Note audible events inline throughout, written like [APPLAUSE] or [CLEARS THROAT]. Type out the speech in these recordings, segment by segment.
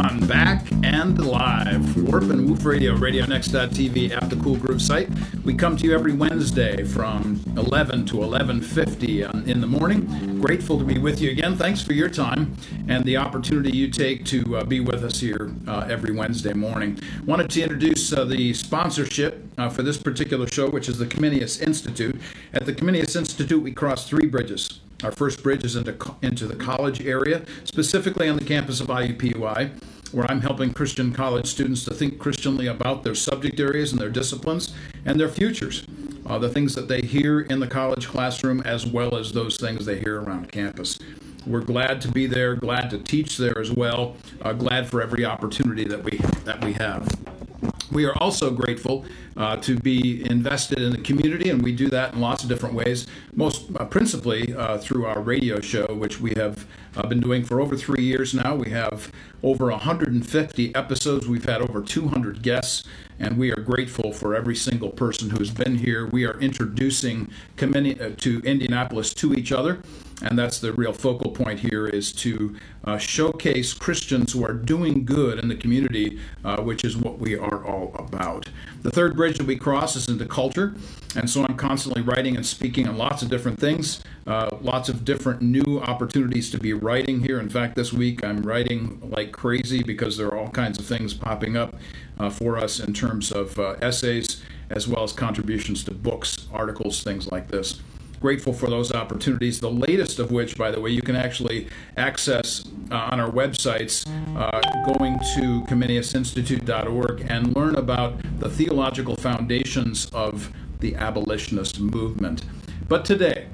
on, back and live. Warp and Woof Radio, RadioNext.tv at the Cool Groove site. We come to you every Wednesday from 11 to 11:50 in the morning. Grateful to be with you again. Thanks for your time and the opportunity you take to uh, be with us here uh, every Wednesday morning. Wanted to introduce uh, the sponsorship uh, for this particular show, which is the Comenius Institute. At the Comenius Institute, we cross three bridges. Our first bridge is into, into the college area, specifically on the campus of IUPUI, where I'm helping Christian college students to think Christianly about their subject areas and their disciplines and their futures. Uh, the things that they hear in the college classroom, as well as those things they hear around campus. We're glad to be there, glad to teach there as well, uh, glad for every opportunity that we that we have. We are also grateful uh, to be invested in the community, and we do that in lots of different ways. Most uh, principally uh, through our radio show, which we have uh, been doing for over three years now. We have over 150 episodes. We've had over 200 guests, and we are grateful for every single person who has been here. We are introducing uh, to Indianapolis to each other and that's the real focal point here is to uh, showcase Christians who are doing good in the community, uh, which is what we are all about. The third bridge that we cross is into culture, and so I'm constantly writing and speaking on lots of different things, uh, lots of different new opportunities to be writing here. In fact, this week I'm writing like crazy because there are all kinds of things popping up uh, for us in terms of uh, essays as well as contributions to books, articles, things like this grateful for those opportunities. The latest of which, by the way, you can actually access uh, on our websites uh, going to ComeniusInstitute.org and learn about the theological foundations of the abolitionist movement. But today,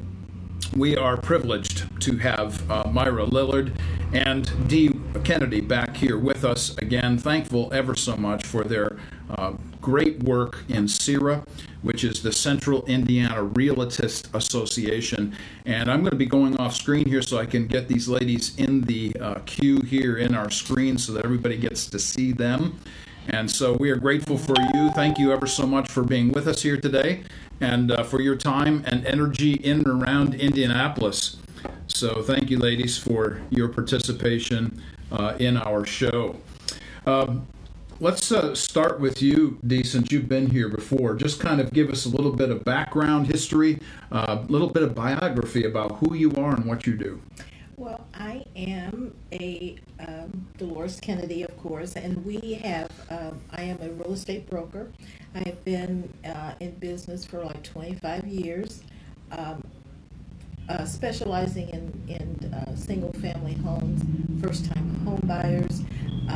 we are privileged to have uh, Myra Lillard and Dee Kennedy back here with us again. Thankful ever so much for their uh, great work in CIRA, which is the Central Indiana Realtist Association. And I'm going to be going off screen here so I can get these ladies in the uh, queue here in our screen so that everybody gets to see them. And so we are grateful for you. Thank you ever so much for being with us here today and uh, for your time and energy in and around Indianapolis. So thank you, ladies, for your participation uh, in our show. Um, let's uh, start with you, Dee, since you've been here before. Just kind of give us a little bit of background history, a uh, little bit of biography about who you are and what you do. Well, I am a um, Dolores Kennedy, of course, and we have, um, I am a real estate broker. I've been uh, in business for like 25 years, um, uh, specializing in, in uh, single family homes, first time home buyers,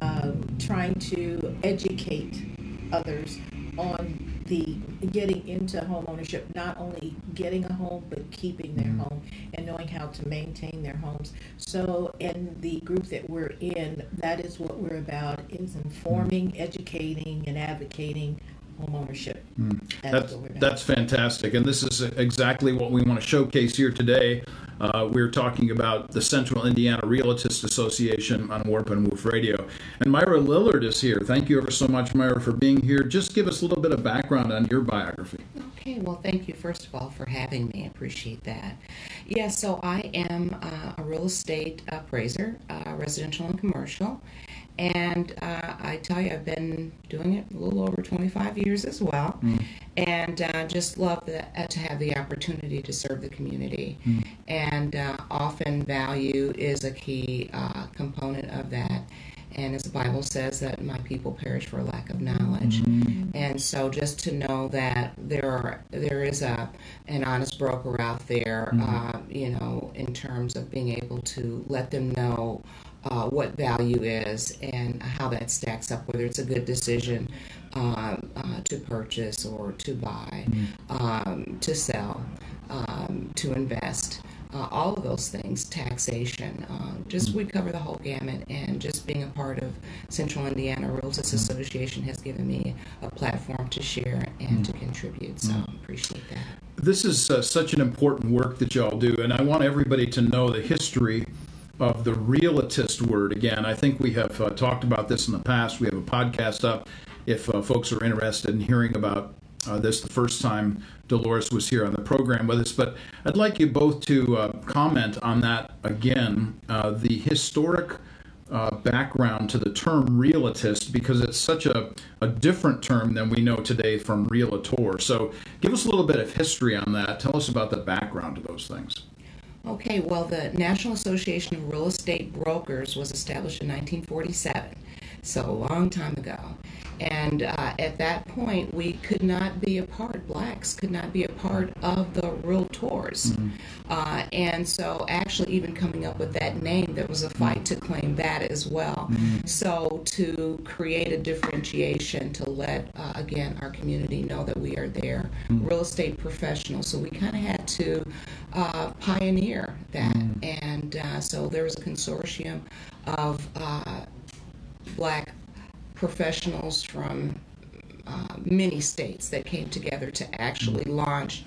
um, trying to educate others on the getting into home ownership, not only getting a home but keeping their mm-hmm. home and knowing how to maintain their homes. So, in the group that we're in, that is what we're about: is informing, educating, and advocating home ownership. Mm. That's, that's fantastic. And this is exactly what we want to showcase here today. Uh, we're talking about the Central Indiana Realtist Association on Warp and Woof Radio. And Myra Lillard is here. Thank you ever so much, Myra, for being here. Just give us a little bit of background on your biography. Okay, well, thank you, first of all, for having me. I appreciate that. Yeah, so I am uh, a real estate appraiser, uh, residential and commercial. And uh, I tell you, I've been doing it a little over 25 years as well, mm. and uh, just love the, uh, to have the opportunity to serve the community. Mm. And uh, often value is a key uh, component of that. And as the Bible says, that my people perish for lack of knowledge. Mm-hmm. And so, just to know that there are there is a an honest broker out there, mm-hmm. uh, you know, in terms of being able to let them know uh, what value is and how that stacks up, whether it's a good decision uh, uh, to purchase or to buy, mm-hmm. um, to sell, um, to invest. Uh, all of those things, taxation, uh, just mm-hmm. we cover the whole gamut. And just being a part of Central Indiana Realtors mm-hmm. Association has given me a platform to share and to contribute. So appreciate that. This is uh, such an important work that y'all do, and I want everybody to know the history of the realtist word. Again, I think we have uh, talked about this in the past. We have a podcast up if uh, folks are interested in hearing about uh, this the first time Dolores was here on the program with us. But I'd like you both to uh, comment on that again. Uh, the historic uh, background to the term realtist because it's such a, a different term than we know today from realtor. So, give us a little bit of history on that. Tell us about the background to those things. Okay, well, the National Association of Real Estate Brokers was established in 1947, so a long time ago. And uh, at that point, we could not be a part, blacks could not be a part of the realtors. Mm-hmm. Uh, and so, actually, even coming up with that name, there was a fight to claim that as well. Mm-hmm. So, to create a differentiation to let, uh, again, our community know that we are there, mm-hmm. real estate professionals. So, we kind of had to uh, pioneer that. Mm. And uh, so, there was a consortium of uh, black professionals from uh, many states that came together to actually mm. launch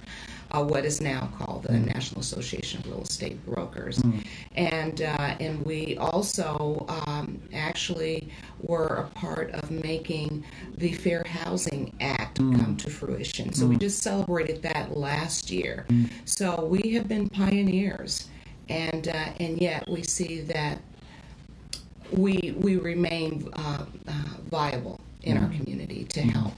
uh, what is now called the mm. National Association of Real Estate Brokers, mm. and uh, and we also um, actually were a part of making the Fair Housing Act mm. come to fruition. So we mm. just celebrated that last year. Mm. So we have been pioneers, and uh, and yet we see that we we remain uh, uh, viable in our mm-hmm. community to help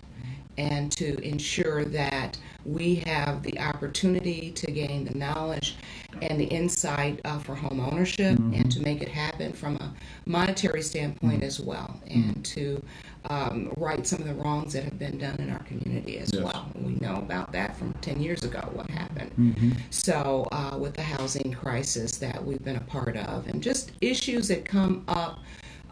and to ensure that we have the opportunity to gain the knowledge and the insight uh, for home ownership mm-hmm. and to make it happen from a monetary standpoint mm-hmm. as well and to um, right some of the wrongs that have been done in our community as yes. well. We know about that from 10 years ago, what happened. Mm-hmm. So, uh, with the housing crisis that we've been a part of, and just issues that come up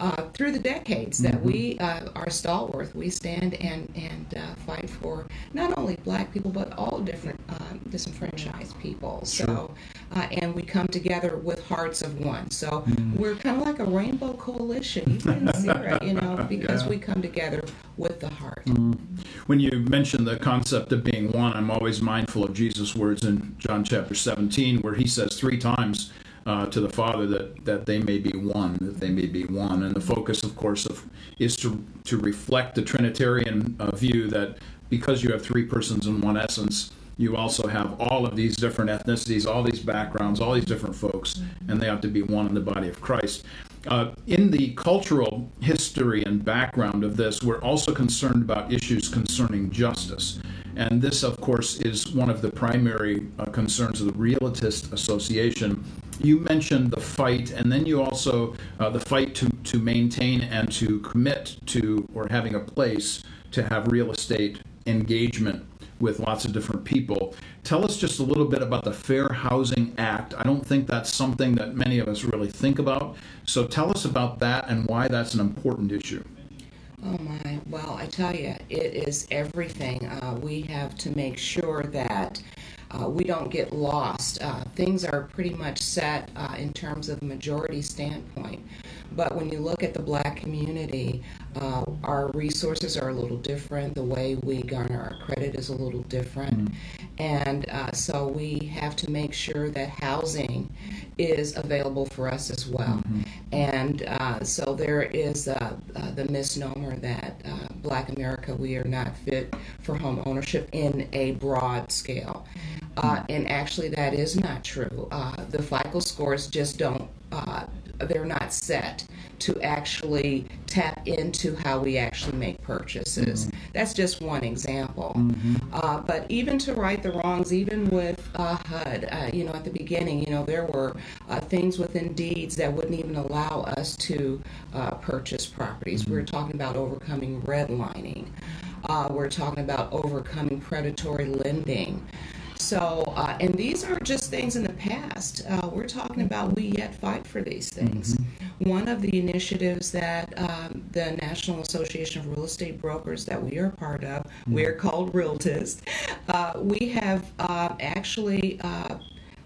uh, through the decades that mm-hmm. we uh, are stalwart. We stand and and uh, fight for not only Black people but all different um, disenfranchised people. Sure. So, uh, and we come together with hearts of one. So mm. we're kind of like a rainbow coalition, even in CIRA, you know, [LAUGHS] because yeah. we come together with the heart. Mm. When you mention the concept of being one, I'm always mindful of Jesus' words in John chapter 17, where he says three times uh, to the Father that, that they may be one, that they may be one. And the focus, of course, of, is to, to reflect the Trinitarian uh, view that because you have three persons in one essence, you also have all of these different ethnicities, all these backgrounds, all these different folks, and they have to be one in the body of Christ. Uh, in the cultural history and background of this, we're also concerned about issues concerning justice. And this, of course, is one of the primary uh, concerns of the Realtist Association. You mentioned the fight, and then you also, uh, the fight to, to maintain and to commit to or having a place to have real estate engagement with lots of different people. Tell us just a little bit about the Fair Housing Act. I don't think that's something that many of us really think about. So tell us about that and why that's an important issue. Oh my, well, I tell you, it is everything. Uh, we have to make sure that uh, we don't get lost. Uh, things are pretty much set uh, in terms of majority standpoint. But when you look at the black community, uh, our resources are a little different. The way we garner our credit is a little different. Mm-hmm. And uh, so we have to make sure that housing is available for us as well. Mm-hmm. And uh, so there is uh, uh, the misnomer that uh, black America, we are not fit for home ownership in a broad scale. Mm-hmm. and actually, that is not true. the FICO scores just don't they're not set to actually tap into how we actually make purchases. Mm-hmm. That's just one example. Mm-hmm. Uh, but even to right the wrongs, even with uh, HUD, uh, you know, at the beginning, you know, there were uh, things within deeds that wouldn't even allow us to uh, purchase properties. Mm-hmm. We are talking about overcoming redlining. Uh, we're talking about overcoming predatory lending. So, uh, and these aren't just things in the past. Uh, we're talking about we yet fight for these things. Mm-hmm. One of the initiatives that um, the National Association of Real Estate Brokers that we are part of, mm-hmm. we're called Realtist. Uh, we have uh, actually uh,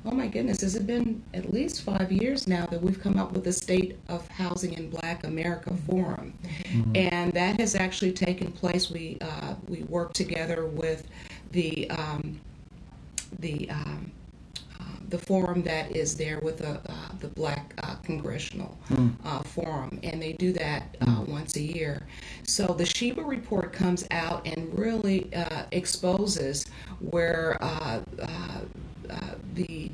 oh my goodness, has it been at least five years now that we've come up with the State of Housing in Black America Forum, mm-hmm. and that has actually taken place. We uh, we work together with the um, the um, uh, the forum that is there with the uh, the Black uh, Congressional mm. Forum, and they do that mm. once a year. So the SHIBA report comes out and really exposes where the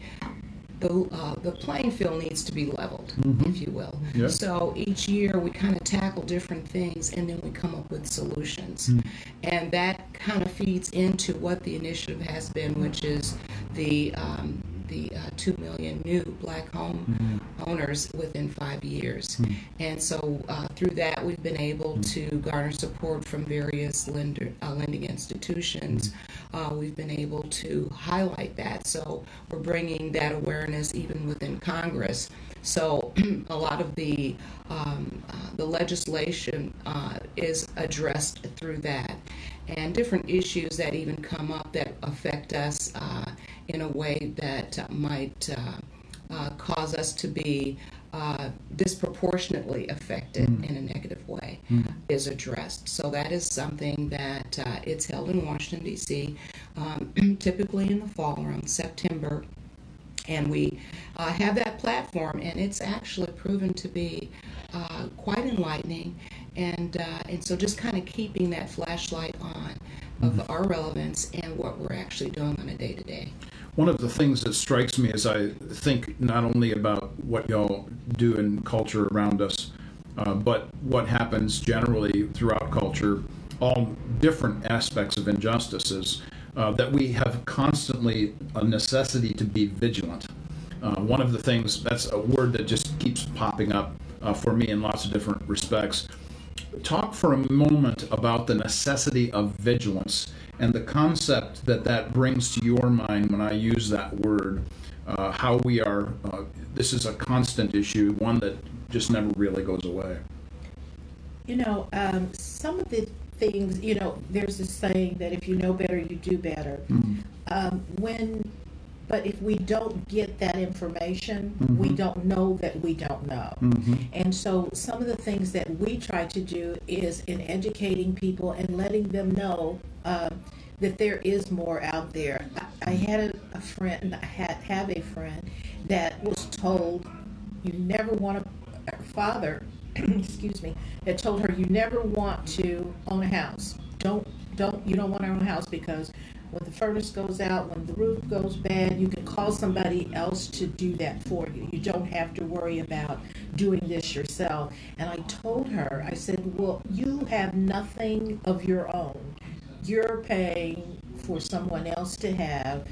the uh, the playing field needs to be leveled, Mhm. if you will. Yeah. So each year we kind of tackle different things, and then we come up with solutions, Mm. and that kind of feeds into what the initiative has been, which is the um, the uh, two million new black home Mhm. owners within five years. Mm. And so uh, through that, we've been able to garner support from various lender, uh, lending institutions. Uh, we've been able to highlight that. So we're bringing that awareness even within Congress. So [CLEARS THROAT] a lot of the um, uh, the legislation uh, is addressed through that, and different issues that even come up that affect us uh, in a way that uh, might uh, uh, cause us to be uh, disproportionately affected Mm. in a negative way Mm. is addressed. So that is something that uh, it's held in Washington D.C. Um, [CLEARS THROAT] typically in the fall around September, and we uh, have that platform, and it's actually proven to be uh, quite enlightening, and uh, and so just kind of keeping that flashlight on of Mhm. our relevance and what we're actually doing on a day to day. One of the things that strikes me as I think not only about what y'all do in culture around us, uh, but what happens generally throughout culture, all different aspects of injustices, uh, that we have constantly a necessity to be vigilant. Uh, one of the things, that's a word that just keeps popping up uh, for me in lots of different respects. Talk for a moment about the necessity of vigilance and the concept that that brings to your mind when I use that word. Uh, how we are, uh, this is a constant issue, one that just never really goes away. You know, um, some of the things, you know, there's a saying that if you know better, you do better. Um, when, but if we don't get that information, we Mhm. don't know that we don't know. Mm-hmm. And so some of the things that we try to do is in educating people and letting them know um, that there is more out there. I, I had a, a friend, I had have a friend that was told, "You never want to." Her father, [CLEARS THROAT] excuse me, that told her, "You never want to own a house. Don't don't you don't want to own a house because." When the furnace goes out, when the roof goes bad, you can call somebody else to do that for you. You don't have to worry about doing this yourself. And I told her, I said, Well, you have nothing of your own. You're paying for someone else to have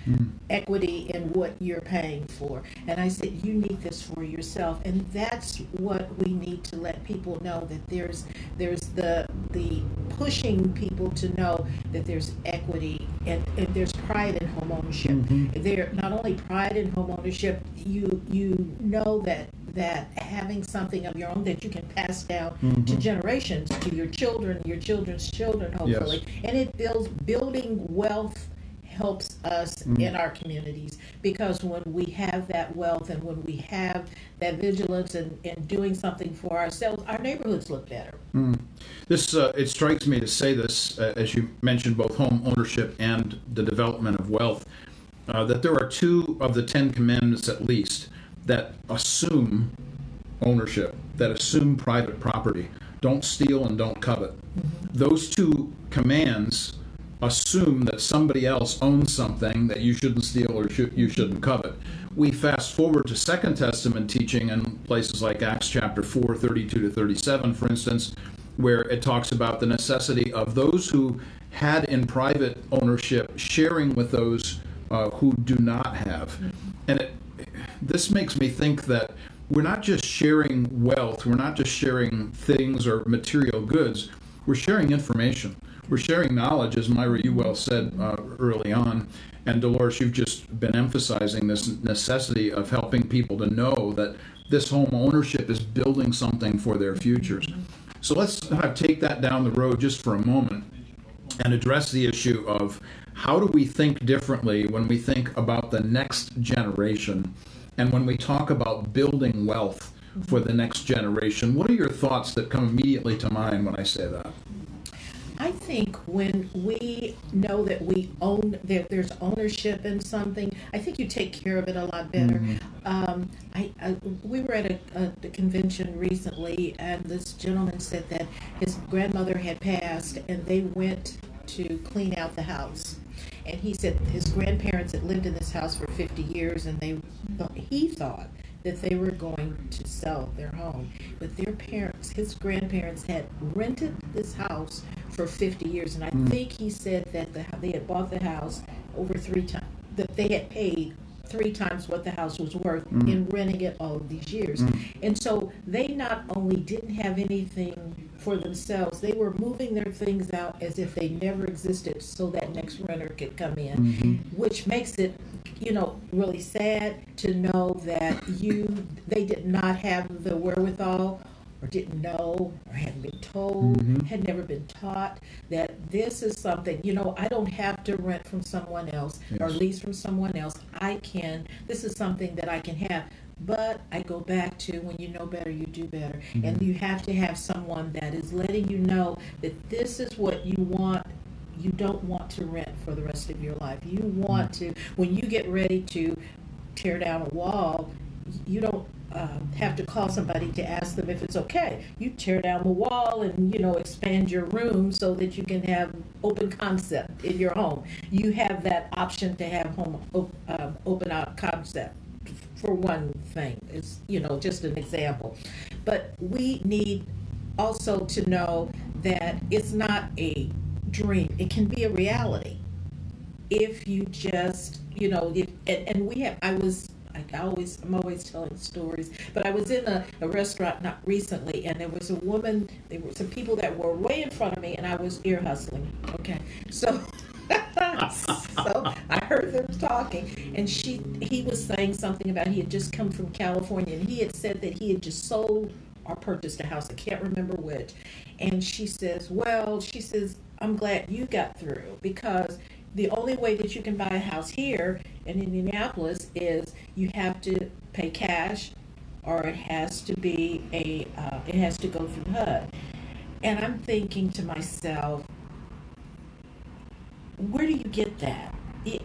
equity in what you're paying for. And I said, You need this for yourself. And that's what we need to let people know that there's there's the the pushing people to know that there's equity and, and there's pride in home ownership Mhm. there not only pride in home ownership you you know that that having something of your own that you can pass down to Mhm. generations to your children your children's children hopefully and it builds building wealth helps us Mm. in our communities because when we have that wealth and when we have that vigilance and, and doing something for ourselves our neighborhoods look better Mm. This uh, it strikes me to say this uh, as you mentioned both home ownership and the development of wealth uh, that there are two of the Ten Commandments at least that assume ownership, that assume private property. Don't steal and don't covet. Those two commands assume that somebody else owns something that you shouldn't steal or should, you shouldn't covet. We fast forward to Second Testament teaching in places like Acts chapter 4, 32 to 37, for instance, where it talks about the necessity of those who had in private ownership sharing with those uh, who do not have. And it, this makes me think that we're not just sharing wealth, we're not just sharing things or material goods, we're sharing information. We're sharing knowledge, as Myra, you well said uh, early on. And Dolores, you've just been emphasizing this necessity of helping people to know that this home ownership is building something for their futures. So let's take that down the road just for a moment and address the issue of how do we think differently when we think about the next generation and when we talk about building wealth for the next generation. What are your thoughts that come immediately to mind when I say that? I think when we know that we own that there's ownership in something, I think you take care of it a lot better. Mhm. Um, I, I we were at a, a, a convention recently, and this gentleman said that his grandmother had passed, and they went to clean out the house, And he said his grandparents had lived in this house for 50 years, and they he thought that they were going to sell their home. But their parents, his grandparents, had rented this house for 50 years. And I Mm. think he said that the, they had bought the house over three times, that they had paid three times what the house was worth Mm. in renting it all of these years. And so they not only didn't have anything for themselves, they were moving their things out as if they never existed so that next renter could come in, Mm-hmm. which makes it, you know, really sad to know that you, they did not have the wherewithal or didn't know or hadn't been told, Mhm. had never been taught that this is something, you know, I don't have to rent from someone else or lease from someone else. I can, this is something that I can have. But I go back to when you know better, you do better. And you have to have someone that is letting you know that this is what you want. You don't want to rent for the rest of your life. You want to, when you get ready to tear down a wall, you don't um, have to call somebody to ask them if it's okay. You tear down the wall and you know expand your room so that you can have open concept in your home. You have that option to have home op- um, open out concept for one thing. Is you know just an example, but we need also to know that it's not a dream. It can be a reality if you just you know if, and, and we have i was I always, I'm always telling stories, but I was in a, a restaurant not recently, and there was a woman. There were some people that were way in front of me, and I was ear hustling. Okay, so [LAUGHS] [LAUGHS] so I heard them talking, and she he was saying something about he had just come from California, and he had said that he had just sold or purchased a house. I can't remember which. And she says, "Well, she says I'm glad you got through because." The only way that you can buy a house here in Indianapolis is you have to pay cash, or it has to be a uh, it has to go through HUD. And I'm thinking to myself, where do you get that?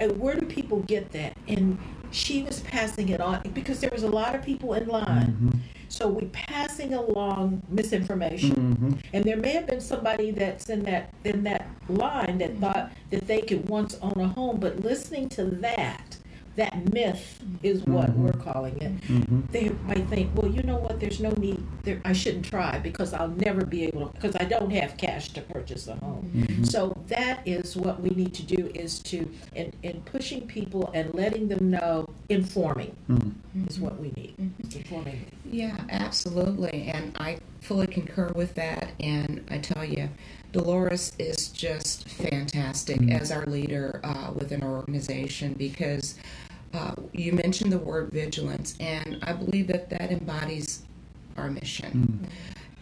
Uh, Where do people get that? And she was passing it on because there was a lot of people in line. So we're passing along misinformation. Mm-hmm. And there may have been somebody that's in that in that line that thought that they could once own a home, but listening to that, that myth is what Mhm. we're calling it. Mm-hmm. They might think, well, you know what? There's no need. There, I shouldn't try because I'll never be able to because I don't have cash to purchase a home. Mm-hmm. So that is what we need to do is to in, in pushing people and letting them know, informing Mm-hmm. is what we need. Informing. Yeah, absolutely. And I fully concur with that. And I tell you, Dolores is just fantastic Mhm. as our leader uh, within our organization because uh, you mentioned the word vigilance, and I believe that that embodies our mission.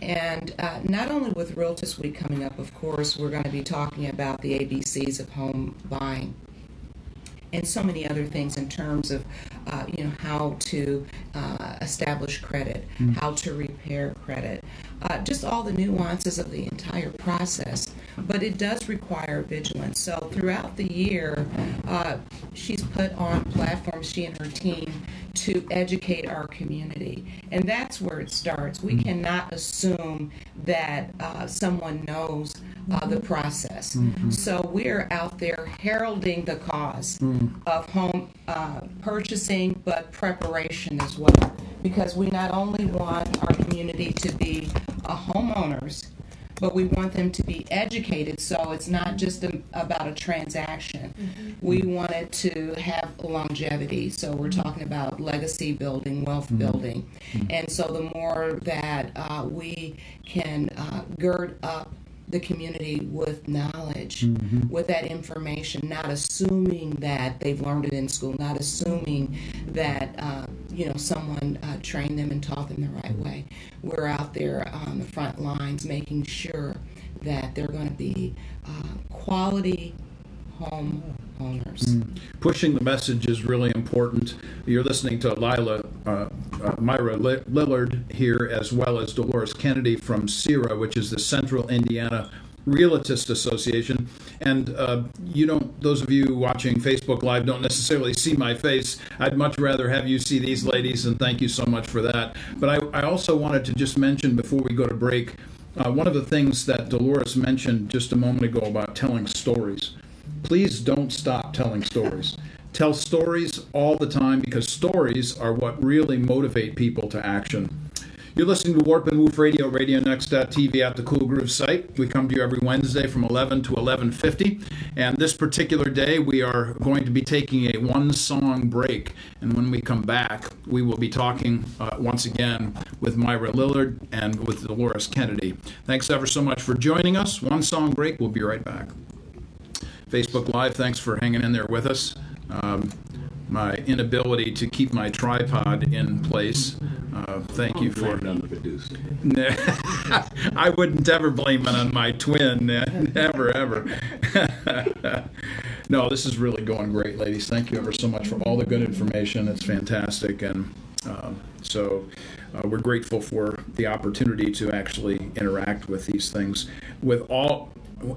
And uh, not only with Realtors Week coming up, of course, we're going to be talking about the ABCs of home buying and so many other things in terms of uh, you know how to uh, establish credit, how to repair credit, uh, just all the nuances of the entire process. But it does require vigilance. So throughout the year, uh, she's put on platforms, she and her team, to educate our community, and that's where it starts. We cannot assume that uh, someone knows uh, the process. So we're out there heralding the cause of home uh, purchasing, but preparation as well. Because we not only want our community to be uh, homeowners, but we want them to be educated so it's not just a, about a transaction. We want it to have longevity. So we're talking about legacy building, wealth building. And so the more that uh, we can uh, gird up the community with knowledge, with that information, not assuming that they've learned it in school, not assuming that uh, you know someone uh, trained them and taught them the right way. We're out there on the front lines making sure that they're going to be uh, quality home owners. Pushing the message is really important. You're listening to Lila, uh, uh, Myra Lillard here, as well as Dolores Kennedy from CIRA, which is the Central Indiana Realtist Association. And uh, you don't, those of you watching Facebook Live don't necessarily see my face. I'd much rather have you see these ladies, and thank you so much for that. But I, I also wanted to just mention before we go to break uh, one of the things that Dolores mentioned just a moment ago about telling stories please don't stop telling stories. Tell stories all the time because stories are what really motivate people to action. You're listening to Warp and Woof Radio, RadioNext.tv at the Cool Groove site. We come to you every Wednesday from 11 to 11:50, and this particular day we are going to be taking a one-song break. And when we come back, we will be talking uh, once again with Myra Lillard and with Dolores Kennedy. Thanks ever so much for joining us. One song break. We'll be right back. Facebook Live, thanks for hanging in there with us. Um, my inability to keep my tripod in place. Uh, thank you for. on the producer. I wouldn't ever blame it on my twin. [LAUGHS] Never, ever. [LAUGHS] no, this is really going great, ladies. Thank you ever so much for all the good information. It's fantastic. And um, so uh, we're grateful for the opportunity to actually interact with these things. With all,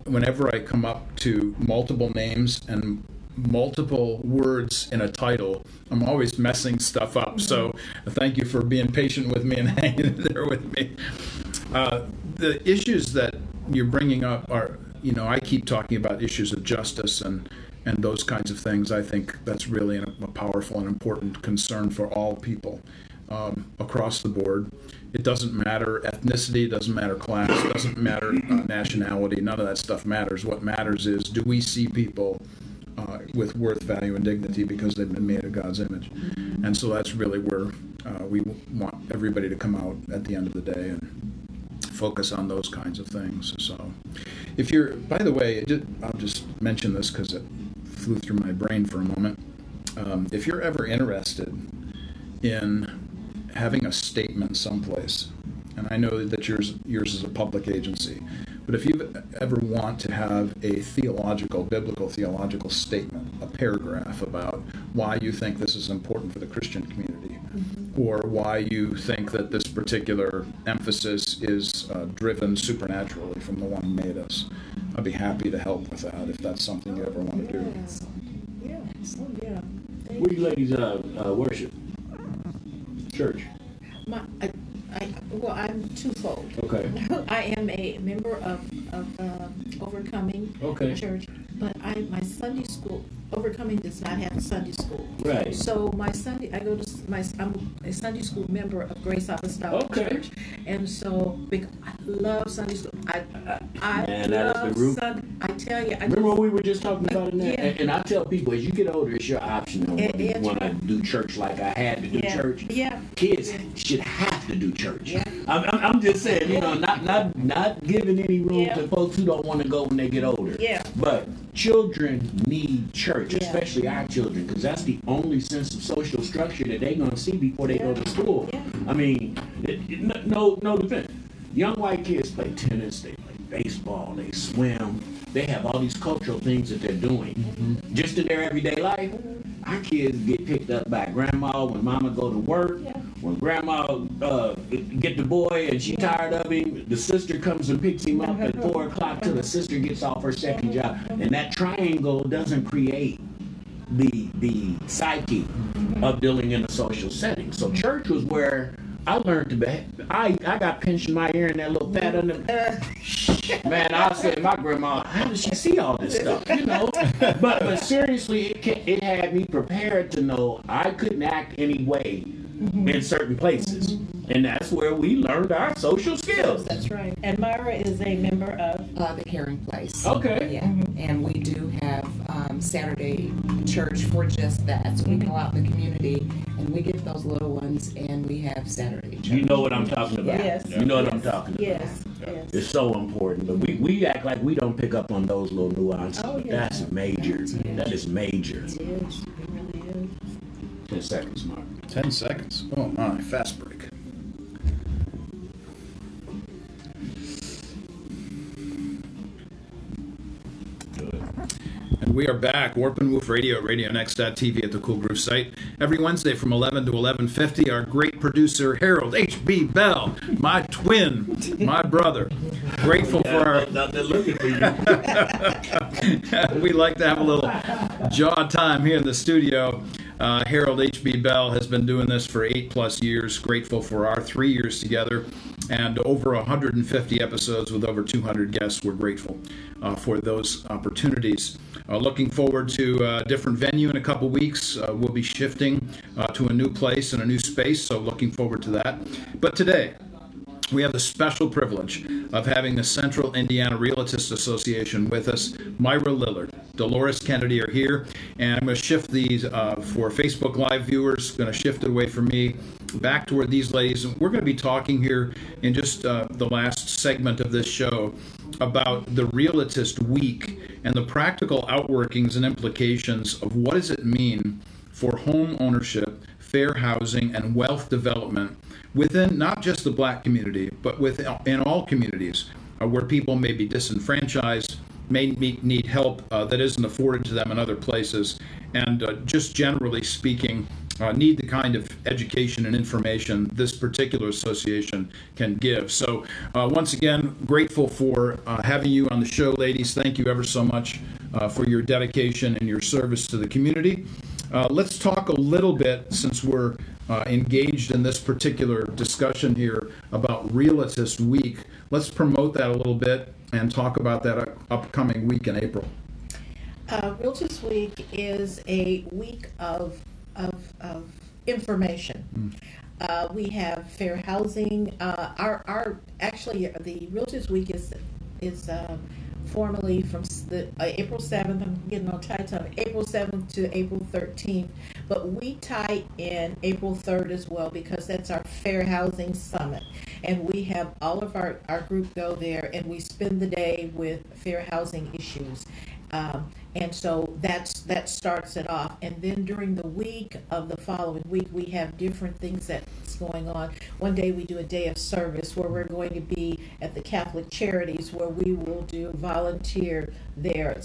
whenever I come up to multiple names and multiple words in a title, I'm always messing stuff up. So thank you for being patient with me and [LAUGHS] hanging there with me. Uh, the issues that you're bringing up are, you know, I keep talking about issues of justice and and those kinds of things. I think that's really a, a powerful and important concern for all people um, across the board. It doesn't matter ethnicity, doesn't matter class, doesn't matter uh, nationality. None of that stuff matters. What matters is do we see people uh, with worth, value, and dignity because they've been made in God's image. And so that's really where uh, we want everybody to come out at the end of the day and focus on those kinds of things. So, if you're, by the way, I'll just mention this because it flew through my brain for a moment. Um, if you're ever interested in having a statement someplace, and I know that yours yours is a public agency, but if you ever want to have a theological, biblical theological statement, a paragraph about why you think this is important for the Christian community, mm-hmm. or why you think that this particular emphasis is uh, driven supernaturally from the one who made us, I'd be happy to help with that if that's something you ever want to do. Yeah, oh, yeah. Where you ladies uh, uh, worship? Church. My, I, I, well, I'm twofold. Okay. [LAUGHS] I am a member of, of uh, Overcoming Okay. Church, but I my Sunday school Overcoming does not have a Sunday school. Right. So my Sunday, I go to my I'm a Sunday school member of Grace Apostolic Okay. Church, and so I love Sunday school. I I Man, that is the love. Sunday. I tell you, I Remember what we were just talking about that? Yeah. And, and I tell people, as you get older, it's your option on Yeah, whether you want to do church like I had to do yeah, church. Yeah. Kids should have to do church. Yeah. I'm, I'm, I'm just saying, you know, not not not giving any room Yeah. to folks who don't want to go when they get older. Yeah. But children need church, Yeah. especially our children, because that's the only sense of social structure that they're going to see before they go to school. Yeah. I mean, it, it- no no defense. Young white kids play tennis, they play baseball, they swim, they have all these cultural things that they're doing Mm-hmm. just in their everyday life. Our kids get picked up by grandma when mama go to work. Yeah. When grandma uh, get the boy and she tired of him, the sister comes and picks him up at [LAUGHS] four o'clock till the sister gets off her second job. And that triangle doesn't create the the psyche of dealing in a social setting. So church was where I learned to be. I, I got pinched in my ear and that little fat under. [LAUGHS] Man, I said, my grandma, how did she see all this stuff? You know, but but seriously, it ca- it had me prepared to know I couldn't act any way in certain places, and that's where we learned our social skills. That's right. And Myra is a member of. Uh, the Caring Place. Okay. Yeah, and we do have um, Saturday church for just that. So we go out in the community and we get those little ones, and we have Saturday church. You know what I'm talking about. Yes. You know what I'm talking about. Yes. Yes. It's so important, but we, we act like we don't pick up on those little nuances. Oh, but yeah. That's major. That is major. It is. It really is. Ten seconds, Mark. 10 seconds. Oh my, fast break. We are back, Warp and Woof Radio, RadioNext.tv at the Cool Groove site. Every Wednesday from 11 to 11.50, our great producer, Harold H.B. Bell, my twin, my brother. Grateful for our... They're looking for you. [LAUGHS] we like to have a little jaw time here in the studio. Uh, Harold H.B. Bell has been doing this for eight plus years. Grateful for our three years together and over 150 episodes with over 200 guests. We're grateful uh, for those opportunities. Uh, looking forward to a different venue in a couple weeks. Uh, we'll be shifting uh, to a new place and a new space, so looking forward to that. But today, we have the special privilege of having the Central Indiana Realtist Association with us. Myra Lillard, Dolores Kennedy are here, and I'm going to shift these uh, for Facebook Live viewers. Going to shift it away from me back toward these ladies. We're going to be talking here in just uh, the last segment of this show about the Realtist Week and the practical outworkings and implications of what does it mean for home ownership, fair housing, and wealth development within not just the black community, but within all communities uh, where people may be disenfranchised, may need help uh, that isn't afforded to them in other places, and uh, just generally speaking, uh, need the kind of education and information this particular association can give. So, uh, once again, grateful for uh, having you on the show, ladies. Thank you ever so much uh, for your dedication and your service to the community. Let's talk a little bit, since we're engaged in this particular discussion here about Realtist Week. Let's promote that a little bit and talk about that upcoming week in April. Uh, Realtors Week is a week of, of, of information. Mm. Uh, we have fair housing. Uh, our, our actually the Realtors Week is is um, formally from the, uh, April 7th, I'm getting all tight on April 7th to April 13th. But we tie in April 3rd as well because that's our Fair Housing Summit. And we have all of our, our group go there and we spend the day with fair housing issues. Um, and so that's that starts it off. And then during the week of the following week, we have different things that's going on. One day we do a day of service where we're going to be at the Catholic Charities where we will do volunteer there.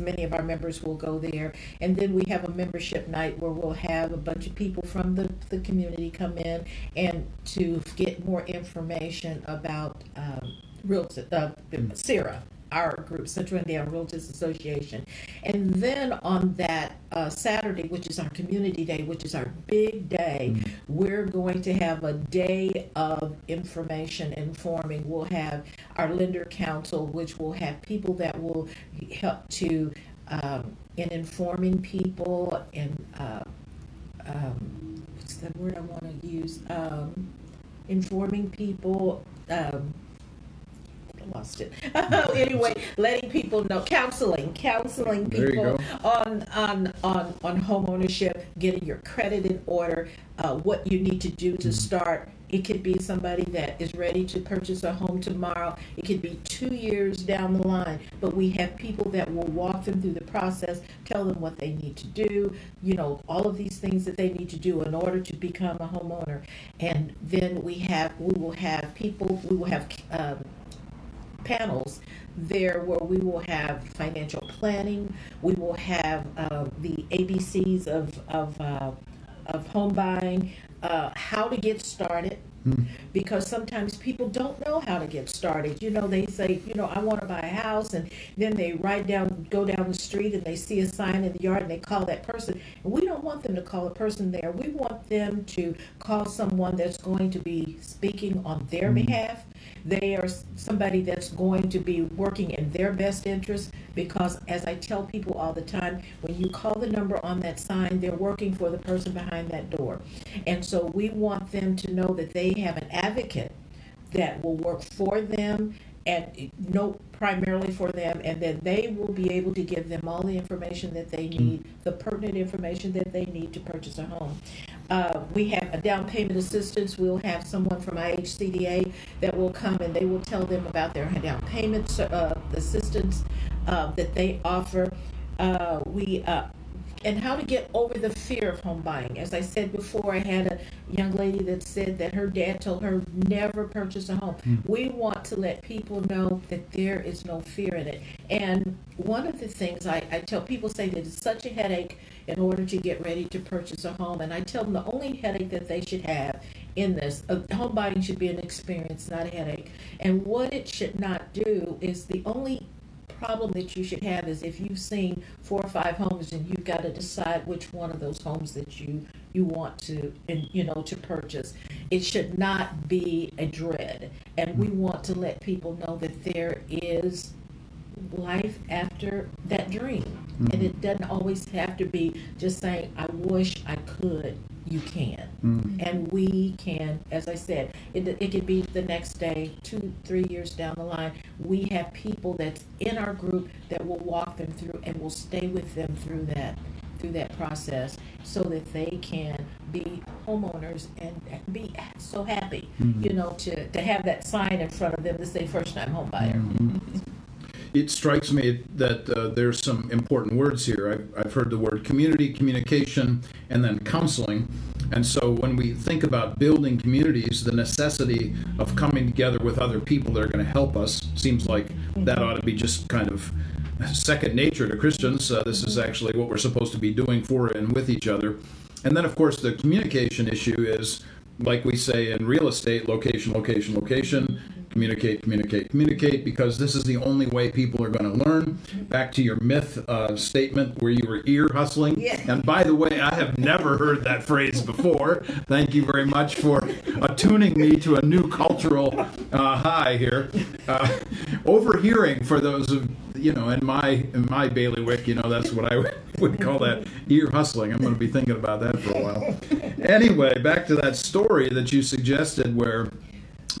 Many of our members will go there. And then we have a membership night where we'll have a bunch of people from the, the community come in and to get more information about um, real uh, CIRA our group, Central Indiana Realtors Association. And then on that uh, Saturday, which is our community day, which is our big day, mm-hmm. we're going to have a day of information informing. We'll have our lender council, which will have people that will help to um, in informing people and uh, um, what's the word I want to use? Um, informing people. Um, lost it. [LAUGHS] anyway, letting people know, counseling, counseling people on on on on home ownership, getting your credit in order, uh, what you need to do to mm-hmm. start. It could be somebody that is ready to purchase a home tomorrow. It could be two years down the line. But we have people that will walk them through the process, tell them what they need to do, you know, all of these things that they need to do in order to become a homeowner. And then we have, we will have people, we will have um, panels there where we will have financial planning, we will have uh, the ABCs of, of, uh, of home buying, uh, how to get started. Hmm. Because sometimes people don't know how to get started. You know, they say, you know, I want to buy a house, and then they ride down, go down the street, and they see a sign in the yard, and they call that person. And we don't want them to call a person there. We want them to call someone that's going to be speaking on their mm behalf they are somebody that's going to be working in their best interest because, as I tell people all the time, when you call the number on that sign, they're working for the person behind that door. And so we want them to know that they have an advocate that will work for them and eh, no primarily for them and then they will be able to give them all the information that they hmm. need the pertinent information that they need to purchase a home uh, we have a down payment assistance. We'll have someone from IHCDA that will come and they will tell them about their down payment uh, assistance uh, that they offer. Uh, we uh, and how to get over the fear of home buying. As I said before, I had a young lady that said that her dad told her never purchase a home. Mm. We want to let people know that there is no fear in it. And one of the things I, I tell people say that it's such a headache in order to get ready to purchase a home. And I tell them the only headache that they should have in this, uh, home buying should be an experience, not a headache. And what it should not do is the only problem that you should have is if you've seen four or five homes and you've got to decide which one of those homes that you you want to and you know to purchase. It should not be a dread, and we want to let people know that there is life after that dream. Mm-hmm. And it doesn't always have to be just saying, I wish I could. You can. Mm-hmm. And we can, as I said, it, it could be the next day, two, three years down the line. We have people that's in our group that will walk them through and will stay with them through that through that process so that they can be homeowners and be so happy, mm-hmm. you know, to, to have that sign in front of them to say first time home buyer. Mm-hmm it strikes me that uh, there's some important words here. I've, I've, heard the word community, communication, and then counseling. And so when we think about building communities, the necessity of coming together with other people that are going to help us seems like that ought to be just kind of second nature to Christians. Uh, this is actually what we're supposed to be doing for and with each other. And then, of course, the communication issue is like we say in real estate location, location, location communicate, communicate, communicate, because this is the only way people are going to learn. Back to your myth uh, statement where you were ear hustling. Yeah. And by the way, I have never heard that phrase before. Thank you very much for attuning me to a new cultural uh, high here. Uh, overhearing, for those of you know, in my in my bailiwick, you know, that's what I would call that ear hustling. I'm going to be thinking about that for a while. Anyway, back to that story that you suggested, where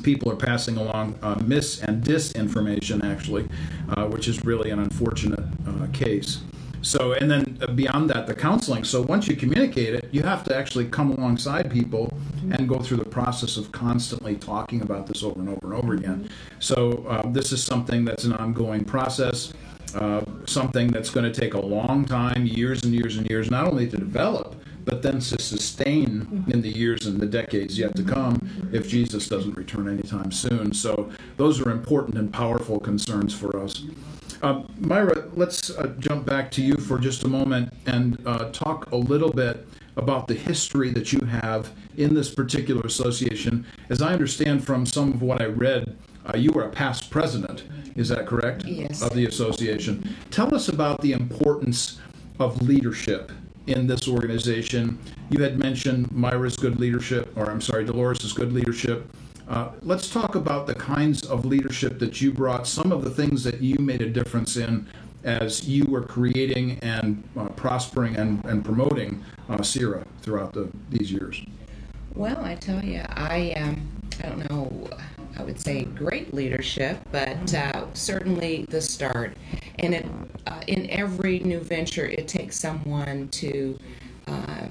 people are passing along uh, mis and disinformation, actually, uh, which is really an unfortunate uh, case. So, and then beyond that, the counseling. So, once you communicate it, you have to actually come alongside people and go through the process of constantly talking about this over and over and over again. So, uh, this is something that's an ongoing process. Uh, something that's going to take a long time, years and years and years, not only to develop, but then to sustain in the years and the decades yet to come if Jesus doesn't return anytime soon. So those are important and powerful concerns for us. Uh, Myra, let's uh, jump back to you for just a moment and uh, talk a little bit about the history that you have in this particular association. As I understand from some of what I read, uh, you were a past president, is that correct? Yes. Of the association. Tell us about the importance of leadership in this organization. You had mentioned Myra's good leadership, or I'm sorry, Dolores' good leadership. Uh, let's talk about the kinds of leadership that you brought, some of the things that you made a difference in as you were creating and uh, prospering and, and promoting uh, CIRA throughout the, these years. Well, I tell you, I um, I don't know I would say, great leadership, but uh, certainly the start. And it, uh, in every new venture, it takes someone to uh,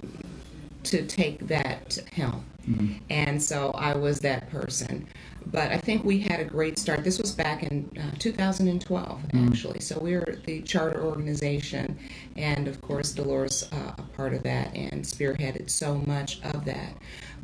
to take that helm. Mm-hmm. And so I was that person. But I think we had a great start. This was back in uh, 2012, mm-hmm. actually. So we were the charter organization, and of course, Dolores uh, a part of that and spearheaded so much of that.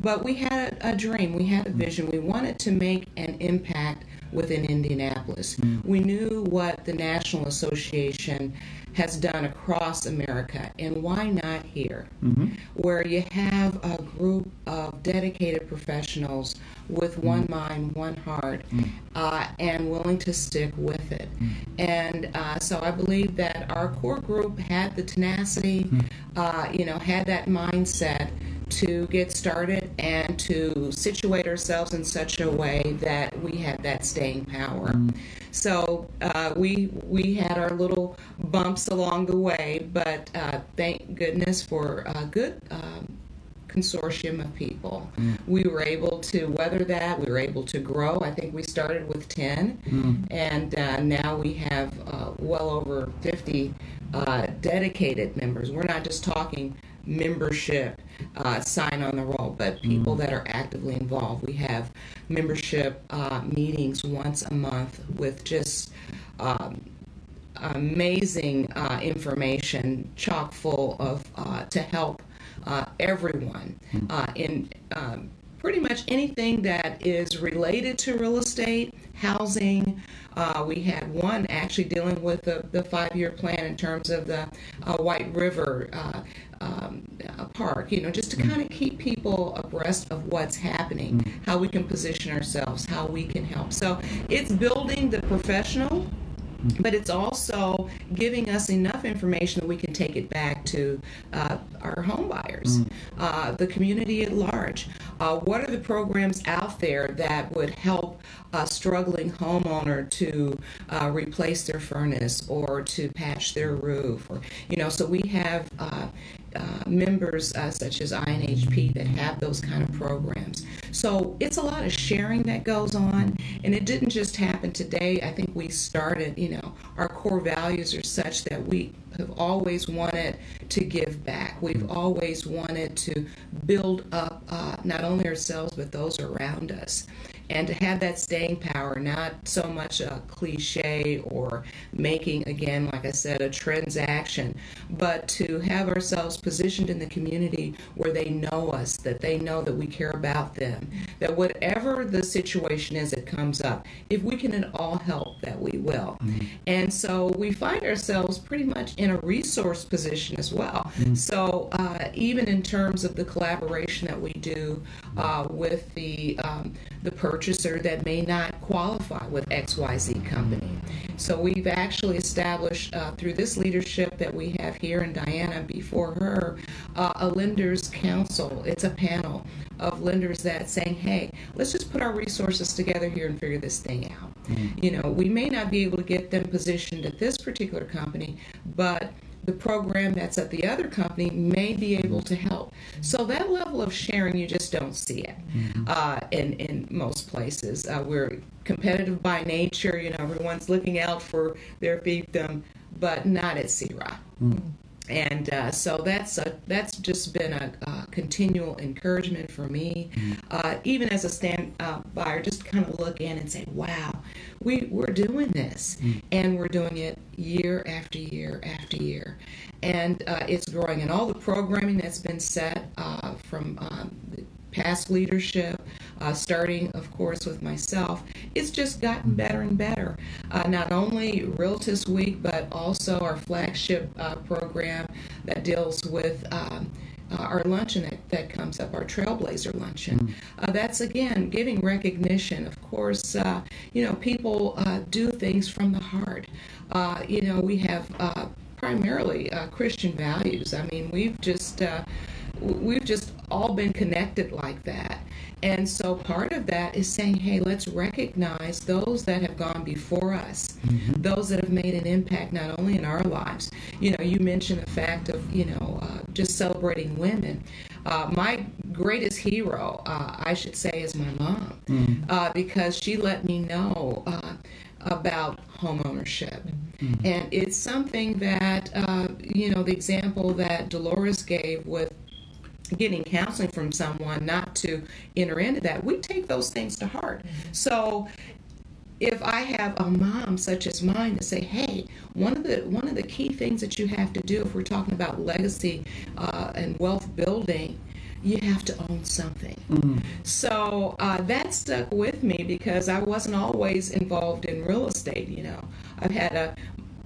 But we had a, dream, we had a vision. We wanted to make an impact within Indianapolis. Mm-hmm. We knew what the National Association has done across America, and why not here, mm-hmm. where you have a group of dedicated professionals with mm-hmm. one mind, one heart, mm-hmm. uh, and willing to stick with it. Mm-hmm. And uh, so I believe that our core group had the tenacity, uh, you know, had that mindset to get started and to situate ourselves in such a way that we had that staying power. Mm. So uh, we we had our little bumps along the way, but uh, thank goodness for a good. Um, consortium of people. Mm. We were able to weather that. We were able to grow. I think we started with 10, mm. and uh, now we have uh, well over 50 uh, dedicated members. We're not just talking membership uh, sign on the roll, but people mm. that are actively involved. We have membership uh, meetings once a month with just um, amazing uh, information, chock full of uh, to help uh, everyone mm. uh, in. Um, pretty much anything that is related to real estate, housing. Uh, we had one actually dealing with the, the five year plan in terms of the uh, White River uh, um, park, you know, just to mm. kind of keep people abreast of what's happening, mm. how we can position ourselves, how we can help. So it's building the professional but it's also giving us enough information that we can take it back to uh, our home buyers, mm. uh, the community at large. Uh, what are the programs out there that would help a struggling homeowner to uh, replace their furnace or to patch their roof? Or you know, so we have uh, uh, members uh, such as INHP that have those kind of programs. So it's a lot of sharing that goes on, and it didn't just happen today. I think we started, you know, our core values are such that we have always wanted to give back. We've always wanted to build up uh, not only ourselves but those around us and to have that staying power, not so much a cliche or making, again, like I said, a transaction, but to have ourselves positioned in the community where they know us, that they know that we care about them, that whatever the situation is that comes up, if we can at all help, that we will. Mm-hmm. And so we find ourselves pretty much in a resource position as well. Mm-hmm. So uh, even in terms of the collaboration that we do uh, with the um, the purchaser that may not qualify with XYZ company. So we've actually established uh, through this leadership that we have here and Diana before her uh, a lenders council. It's a panel of lenders that saying, hey, let's just put our resources together here and figure this thing out. Mm-hmm. You know, we may not be able to get them positioned at this particular company, but the program that's at the other company may be able to help. So that level of sharing, you just don't see it mm-hmm. uh, in in most places. Uh, we're competitive by nature. You know, everyone's looking out for their fiefdom, but not at CIRA. Mm-hmm and uh, so that's a, that's just been a, a continual encouragement for me, mm-hmm. uh, even as a stand uh, buyer, just kind of look in and say, "Wow, we we're doing this, mm-hmm. and we're doing it year after year after year, and uh, it's growing." And all the programming that's been set uh, from um, past leadership, uh, starting, of course, with myself, it's just gotten better and better. Uh, not only Realtist Week, but also our flagship uh, program that deals with. Um, uh, our luncheon that, that, comes up, our Trailblazer luncheon. Mm. Uh, that's again giving recognition. Of course, uh, you know, people uh, do things from the heart. Uh, you know, we have uh, primarily Christian values. I mean, we've just we've just all been connected like that. And so part of that is saying, hey, let's recognize those that have gone before us, mm-hmm. those that have made an impact not only in our lives. You know, you mentioned the fact of, you know, uh, just celebrating women. Uh, my greatest hero, uh, I should say, is my mom, mm-hmm. because she let me know uh, about home ownership. Mm-hmm. And it's something that, uh, you know, the example that Dolores gave with getting counseling from someone not to enter into that, we take those things to heart. So if I have a mom such as mine to say, "Hey, one of the one of the key things that you have to do if we're talking about legacy uh, and wealth building." You have to own something. Mm-hmm. So uh, that stuck with me because I wasn't always involved in real estate. You know, I've had a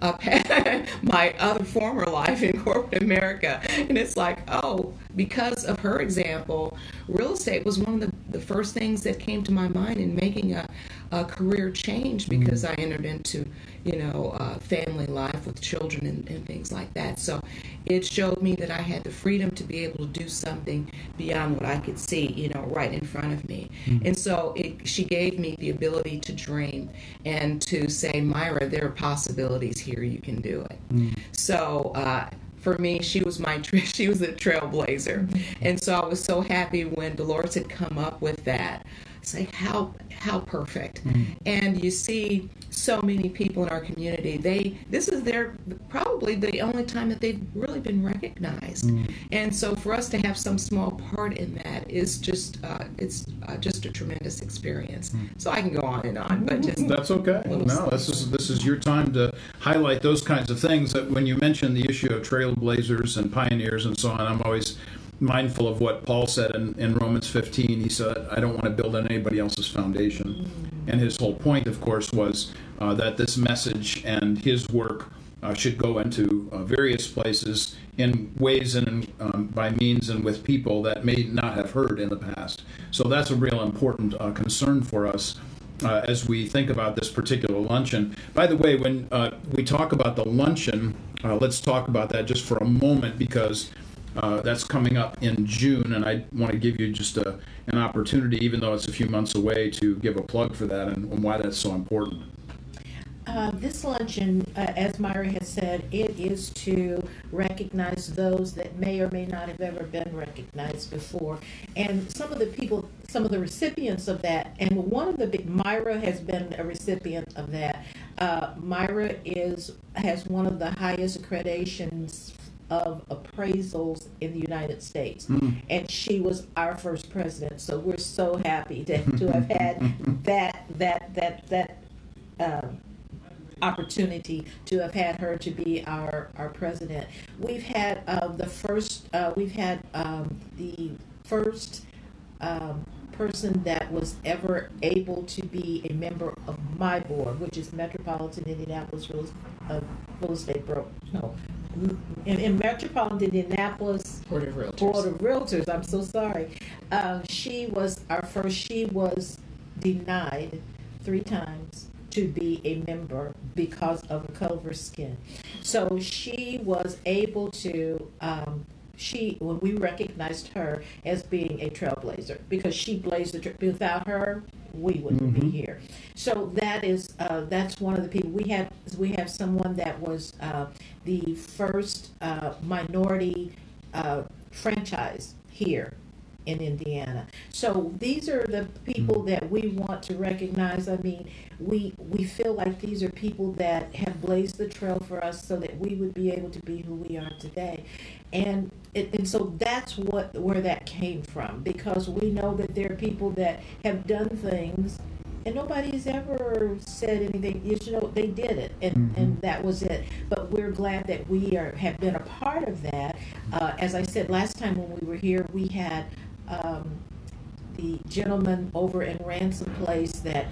up [LAUGHS] my other former life in corporate America. And it's like, oh, because of her example, real estate was one of the, the first things that came to my mind in making a, a career change because mm-hmm. I entered into, you know, uh, family life with children and, and, things like that. So it showed me that I had the freedom to be able to do something beyond what I could see, you know, right in front of me. Mm-hmm. And so it, she gave me the ability to dream and to say, Myra, there are possibilities here. You can do it. Mm-hmm. So, uh, for me, she was my [LAUGHS] she was a trailblazer, and so I was so happy when Dolores had come up with that. Say how how perfect, mm-hmm. and you see so many people in our community. They this is their probably the only time that they've really been recognized, mm. and so for us to have some small part in that is just uh, it's uh, just a tremendous experience. Mm. So I can go on and on, but just that's okay. No, this is this is your time to highlight those kinds of things. That when you mention the issue of trailblazers and pioneers and so on, I'm always mindful of what Paul said in, in Romans 15. He said, I don't want to build on anybody else's foundation. Mm. And his whole point, of course, was uh, that this message and his work uh, should go into uh, various places in ways and um, by means and with people that may not have heard in the past. So that's a real important uh, concern for us uh, as we think about this particular luncheon. By the way, when uh, we talk about the luncheon, uh, let's talk about that just for a moment because uh, that's coming up in June, and I want to give you just a, an opportunity, even though it's a few months away, to give a plug for that and, and why that's so important. Uh, this luncheon, uh, as Myra has said, it is to recognize those that may or may not have ever been recognized before. And some of the people, some of the recipients of that, and one of the big, Myra has been a recipient of that. Uh, Myra is has one of the highest accreditations of appraisals in the United States. Mm. And she was our first president. So we're so happy to, to [LAUGHS] have had that, that, that, that, um, opportunity to have had her to be our, our president. We've had um, the first, uh, we've had um, the first um, person that was ever able to be a member of MIBOR, which is Metropolitan Indianapolis Real, uh, Real Estate Bro. No, in, in Metropolitan Indianapolis Board of Realtors. Board of Realtors. I'm so sorry. Um, she was our first. She was denied three times to be a member because of a color skin. So she was able to. Um, she when we recognized her as being a trailblazer because she blazed the trail. Without her, we wouldn't be Mhm. here. So that is uh, that's one of the people we have. We have someone that was uh, the first uh, minority uh, franchise here in Indiana. So these are the people that we want to recognize. I mean, we we feel like these are people that have blazed the trail for us so that we would be able to be who we are today. And it, and so that's what where that came from because we know that there are people that have done things and nobody's ever said anything. You know, they did it, and, Mhm. and that was it. But we're glad that we are have been a part of that. Uh, as I said last time when we were here, we had um, the gentleman over in Ransom Place that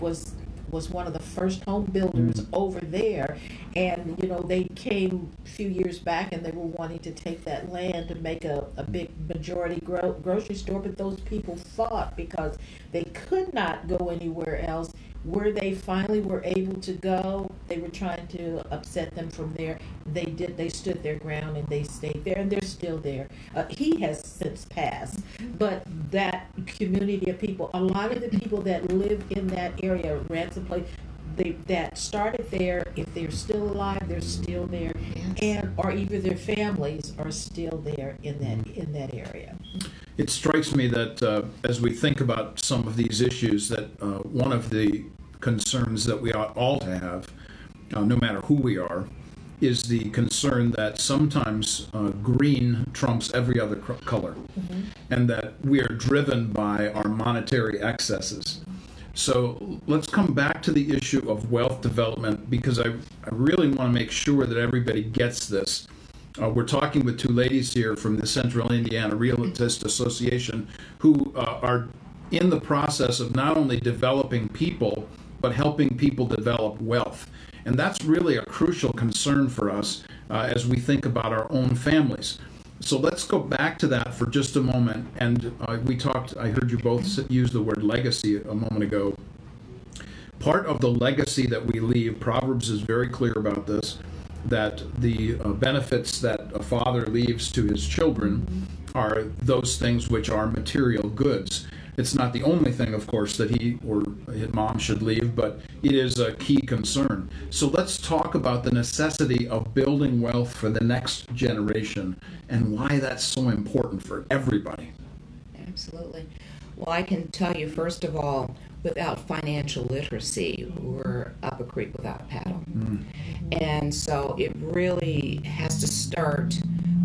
was was one of the first home builders Mhm. over there, and you know they came a few years back and they were wanting to take that land to make a, a big majority gro- grocery store, but those people fought because they could not go anywhere else. Where they finally were able to go, they were trying to upset them from there. They did. They stood their ground and they stayed there, and they're still there. Uh, he has since passed, but that community of people, a lot of the people that live in that area, Ransom Place, they that started there. If they're still alive, they're still there, Yes. and or either their families are still there in that in that area. It strikes me that uh, as we think about some of these issues, that uh, one of the concerns that we ought all to have, uh, no matter who we are, is the concern that sometimes uh, green trumps every other cr- color, and that we are driven by our monetary excesses. So let's come back to the issue of wealth development because I, I really want to make sure that everybody gets this. Uh, we're talking with two ladies here from the Central Indiana Realtist Association who uh, are in the process of not only developing people, but helping people develop wealth. And that's really a crucial concern for us uh, as we think about our own families. So let's go back to that for just a moment. And uh, we talked, I heard you both use the word legacy a moment ago. Part of the legacy that we leave, Proverbs is very clear about this, that the uh, benefits that a father leaves to his children are those things which are material goods. It's not the only thing, of course, that he or his mom should leave, but it is a key concern. So let's talk about the necessity of building wealth for the next generation and why that's so important for everybody. Absolutely. Well, I can tell you, first of all, without financial literacy, we're up a creek without a paddle. And so it really has to start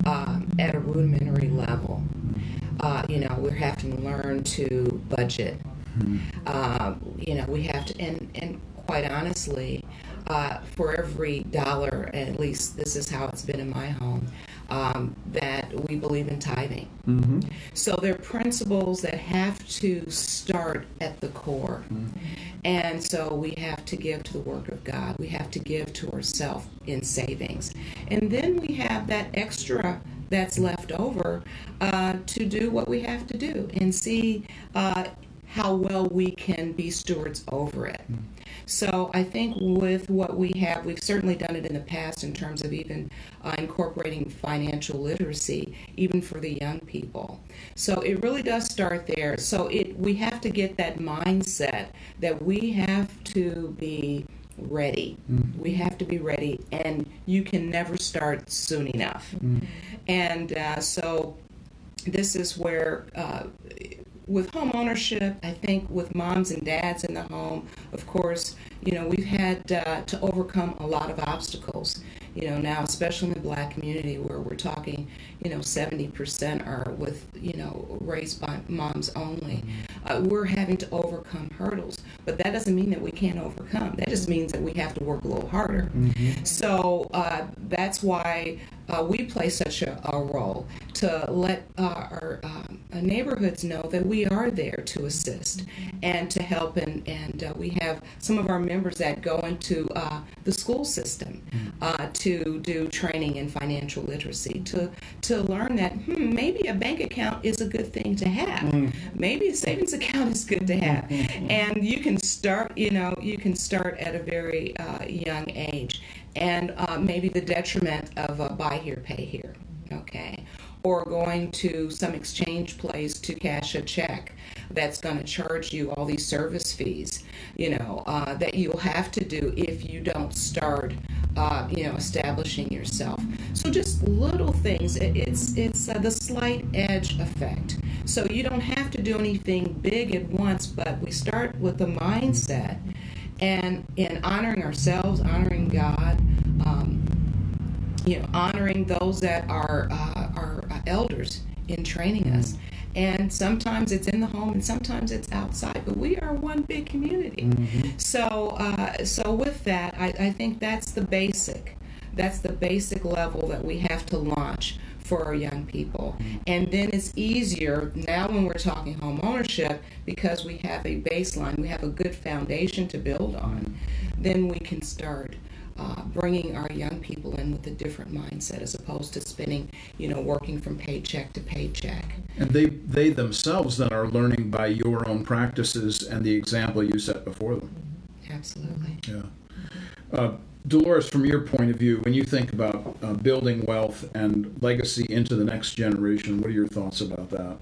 um, at a rudimentary level. Uh, you know, we're having to learn to budget. Um, you know, we have to, and, and quite honestly, uh, for every dollar, at least this is how it's been in my home, um, that we believe in tithing. Mm-hmm. So there are principles that have to start at the core. And so we have to give to the work of God. We have to give to ourselves in savings. And then we have that extra that's left over uh, to do what we have to do and see uh, how well we can be stewards over it. So I think with what we have, we've certainly done it in the past in terms of even uh, incorporating financial literacy, even for the young people. So it really does start there. So it we have to get that mindset that we have to be ready. Mm. We have to be ready, and you can never start soon enough. Mm. And uh, so this is where uh, with home ownership, I think with moms and dads in the home, of course, you know, we've had uh, to overcome a lot of obstacles. You know, now, especially in the black community where we're talking, you know, 70% are with, you know, raised by moms only. Uh, we're having to overcome hurdles, but that doesn't mean that we can't overcome. That just means that we have to work a little harder. Mm-hmm. So uh, that's why uh, we play such a, a, role to let uh, our um, uh, neighborhoods know that we are there to assist and to help. And, and uh, we have some of our members that go into uh, the school system uh, to do training in financial literacy, to, to learn that hmm, maybe a bank account is a good thing to have. Mm. Maybe a savings account is good to have. and you can start, you know, you can start at a very young age and uh, maybe the detriment of a buy here, pay here, okay? Or going to some exchange place to cash a check that's going to charge you all these service fees, you know, uh, that you'll have to do if you don't start, uh, you know, establishing yourself. So just little things. It's it's uh, the slight edge effect. So you don't have to do anything big at once, but we start with the mindset and in honoring ourselves, honoring God, um, you know, honoring those that are uh, our elders in training us. And sometimes it's in the home, and sometimes it's outside. But we are one big community. Mm-hmm. So, uh, so with that, I, I think that's the basic. That's the basic level that we have to launch for our young people. And then it's easier now when we're talking home ownership because we have a baseline, we have a good foundation to build on. Then we can start uh, bringing our young people in with a different mindset as opposed to spending, you know, working from paycheck to paycheck. And they they themselves then are learning by your own practices and the example you set before them. Absolutely. Yeah. Uh, Dolores, from your point of view, when you think about uh, building wealth and legacy into the next generation, what are your thoughts about that?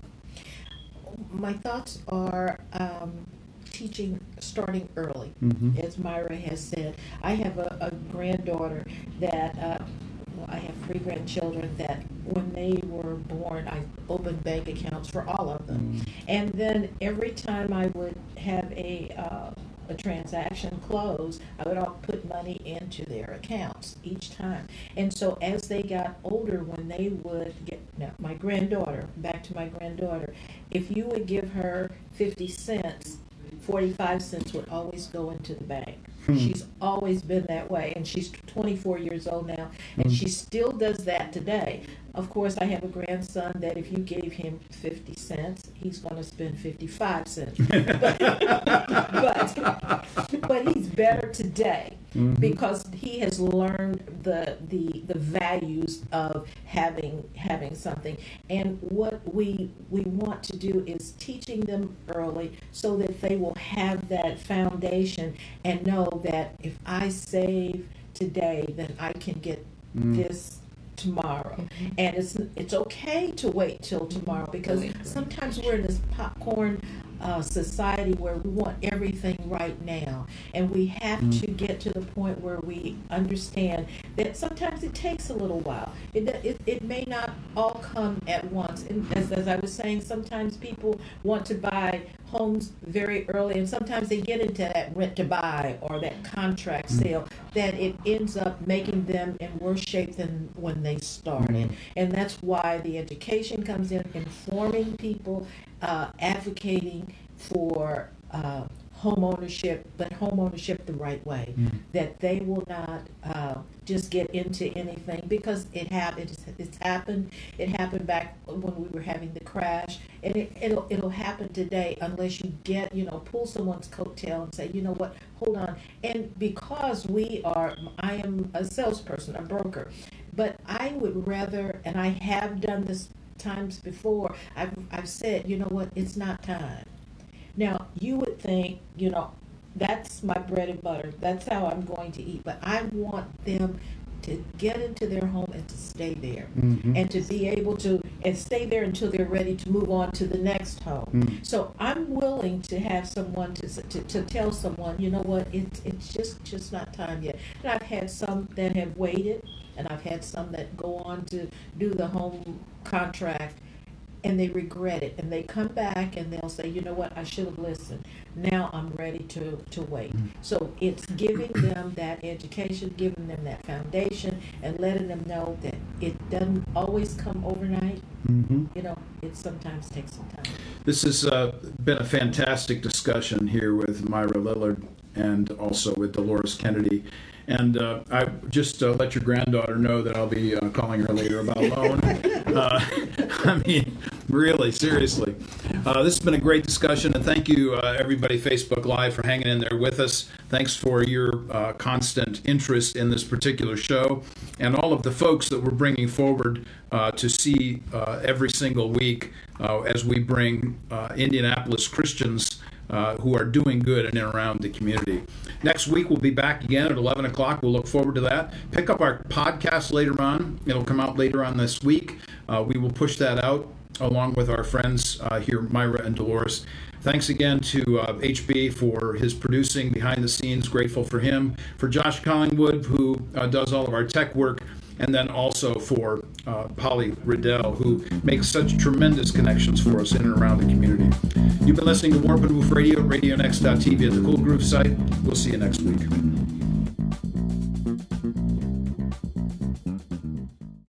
My thoughts are um, teaching starting early. Mm-hmm. As Myra has said, I have a, a granddaughter that. Uh, well, I have three grandchildren that when they were born, I opened bank accounts for all of them. Mm. And then every time I would have a uh, a transaction close, I would all put money into their accounts each time. And so as they got older, when they would get, now my granddaughter, back to my granddaughter, if you would give her 50 cents, 45 cents would always go into the bank. Hmm. She's always been that way, and she's 24 years old now, and hmm. she still does that today. Of course, I have a grandson that if you gave him 50 cents, he's going to spend 55 cents. but, [LAUGHS] but, but he's better today mm-hmm. because he has learned the, the, the values of having, having something. And what we, we want to do is teaching them early so that they will have that foundation and know that if I save today, then I can get mm. this tomorrow. Mm-hmm. And it's it's okay to wait till tomorrow because sometimes we're in this popcorn uh, society where we want everything right now. And we have mm-hmm. to get to the point where we understand that sometimes it takes a little while. It, it, it may not all come at once. And as, as I was saying, sometimes people want to buy homes very early, and sometimes they get into that rent to buy or that contract mm-hmm. sale that it ends up making them in worse shape than when they started. Mm-hmm. And that's why the education comes in, informing people uh, advocating for uh, home ownership, but home ownership the right way. Mm. That they will not uh, just get into anything because it happened. It's, it's, happened. It happened back when we were having the crash, and it, it'll it'll happen today unless you get you know pull someone's coattail and say you know what hold on. And because we are, I am a salesperson, a broker, but I would rather, and I have done this times before, I've, I've said, you know what, it's not time. Now, you would think, you know, that's my bread and butter. That's how I'm going to eat. But I want them to get into their home and to stay there Mhm. and to be able to and stay there until they're ready to move on to the next home. Mm. So I'm willing to have someone to, to, to tell someone, you know what, it's it's just just not time yet. And I've had some that have waited, and I've had some that go on to do the home contract, and they regret it, and they come back and they'll say, you know what, I should have listened. Now I'm ready to to wait. So it's giving them that education, giving them that foundation, and letting them know that it doesn't always come overnight. Mhm. You know, it sometimes takes some time. This has uh, been a fantastic discussion here with Myra Lillard and also with Dolores Kennedy. And uh, I just uh, let your granddaughter know that I'll be uh, calling her later about a [LAUGHS] loan. uh, [LAUGHS] I mean, really, seriously. Uh, this has been a great discussion, and thank you, uh, everybody, Facebook Live, for hanging in there with us. Thanks for your uh, constant interest in this particular show, and all of the folks that we're bringing forward uh, to see uh, every single week uh, as we bring uh, Indianapolis Christians uh, who are doing good in and around the community. Next week, we'll be back again at 11 o'clock. We'll look forward to that. Pick up our podcast later on. It'll come out later on this week. Uh, we will push that out along with our friends uh, here, Myra and Dolores. Thanks again to uh, HB for his producing behind the scenes. Grateful for him. For Josh Collingwood, who uh, does all of our tech work and then also for uh, Polly Riddell, who makes such tremendous connections for us in and around the community. You've been listening to Warp and Woof Radio, RadioNext.tv at the Cool Groove site. We'll see you next week.